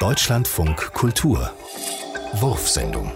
Deutschlandfunk Kultur. Wurfsendung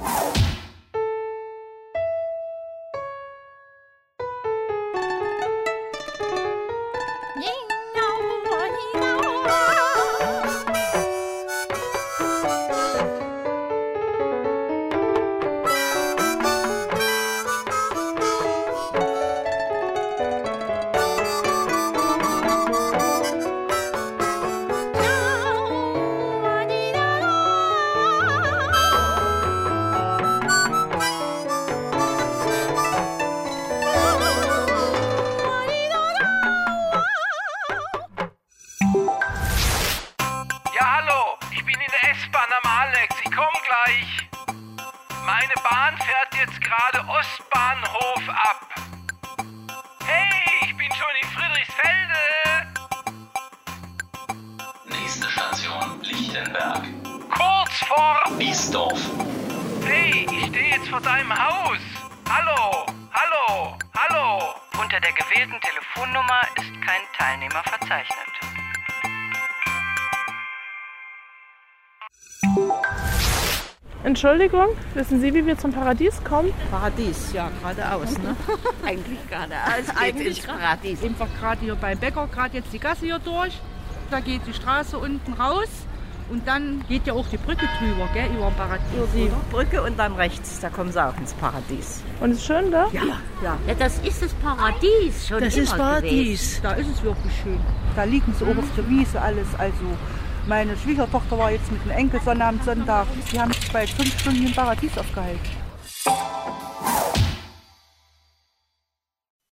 gleich. Meine Bahn fährt jetzt gerade Ostbahnhof ab. Hey, ich bin schon in Friedrichsfelde. Nächste Station Lichtenberg. Kurz vor. Biesdorf. Hey, ich stehe jetzt vor deinem Haus. Hallo, hallo, hallo. Unter der gewählten Telefonnummer ist kein Teilnehmer verzeichnet. Entschuldigung, wissen Sie, wie wir zum Paradies kommen? Paradies, ja, geradeaus, ne? Eigentlich geradeaus. Eigentlich ins Paradies. Einfach gerade hier beim Bäcker, gerade jetzt die Gasse hier durch. Da geht die Straße unten raus und dann geht ja auch die Brücke drüber, gell, über den Paradies. Über die oder? Brücke und dann rechts, da kommen sie auch ins Paradies. Und ist schön da? Ja, ja. Ja, das ist das Paradies schon Das immer ist Paradies. Da ist es wirklich schön. Da liegen sie auch auf der Wiese alles. Also meine Schwiegertochter war jetzt mit dem Enkel Sonnabend Sonntag. Die haben sich bei fünf Stunden im Paradies aufgehalten.